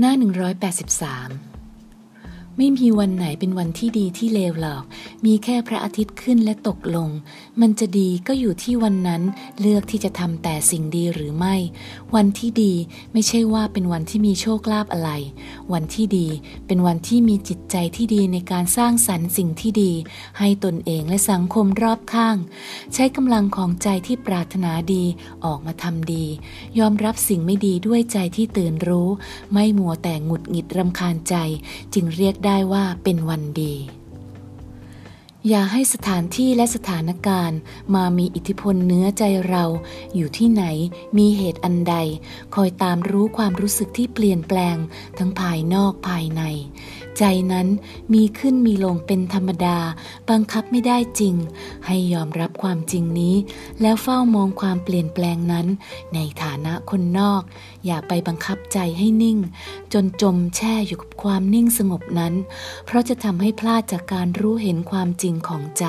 หน้า 183 ไม่มีวันไหนเป็นวันที่ดีที่เลวหรอก มีแค่พระอาทิตย์ขึ้นและตกลง มันจะดีก็อยู่ที่วันนั้นเลือกที่จะทำแต่สิ่งดีหรือไม่ วันที่ดีไม่ใช่ว่าเป็นวันที่มีโชคลาภอะไร วันที่ดีเป็นวันที่มีจิตใจที่ดีในการสร้างสรรค์สิ่งที่ดี ให้ตนเองและสังคมรอบข้าง ใช้กำลังของใจที่ปรารถนาดีออกมาทำดี ยอมรับสิ่งไม่ดีด้วยใจที่ตื่นรู้ ไม่มัวแต่หงุดหงิดรำคาญใจ จึงเรียกได้ได้ว่าเป็นวันดี อย่าให้สถานที่และสถานการณ์ มามีอิทธิพลเนื้อใจเรา อยู่ที่ไหนมีเหตุอันใด คอยตามรู้ความรู้สึกที่เปลี่ยนแปลง ทั้งภายนอกภายใน ใจนั้นมีขึ้นมีลงเป็นธรรมดา บังคับไม่ได้จริง ให้ยอมรับความจริงนี้ แล้วเฝ้ามองความเปลี่ยนแปลงนั้น ในฐานะคนนอก อย่าไปบังคับใจให้นิ่ง จนจมแช่อยู่กับความนิ่งสงบนั้น เพราะจะทำให้พลาดจากการรู้เห็นความจริงริงของใจ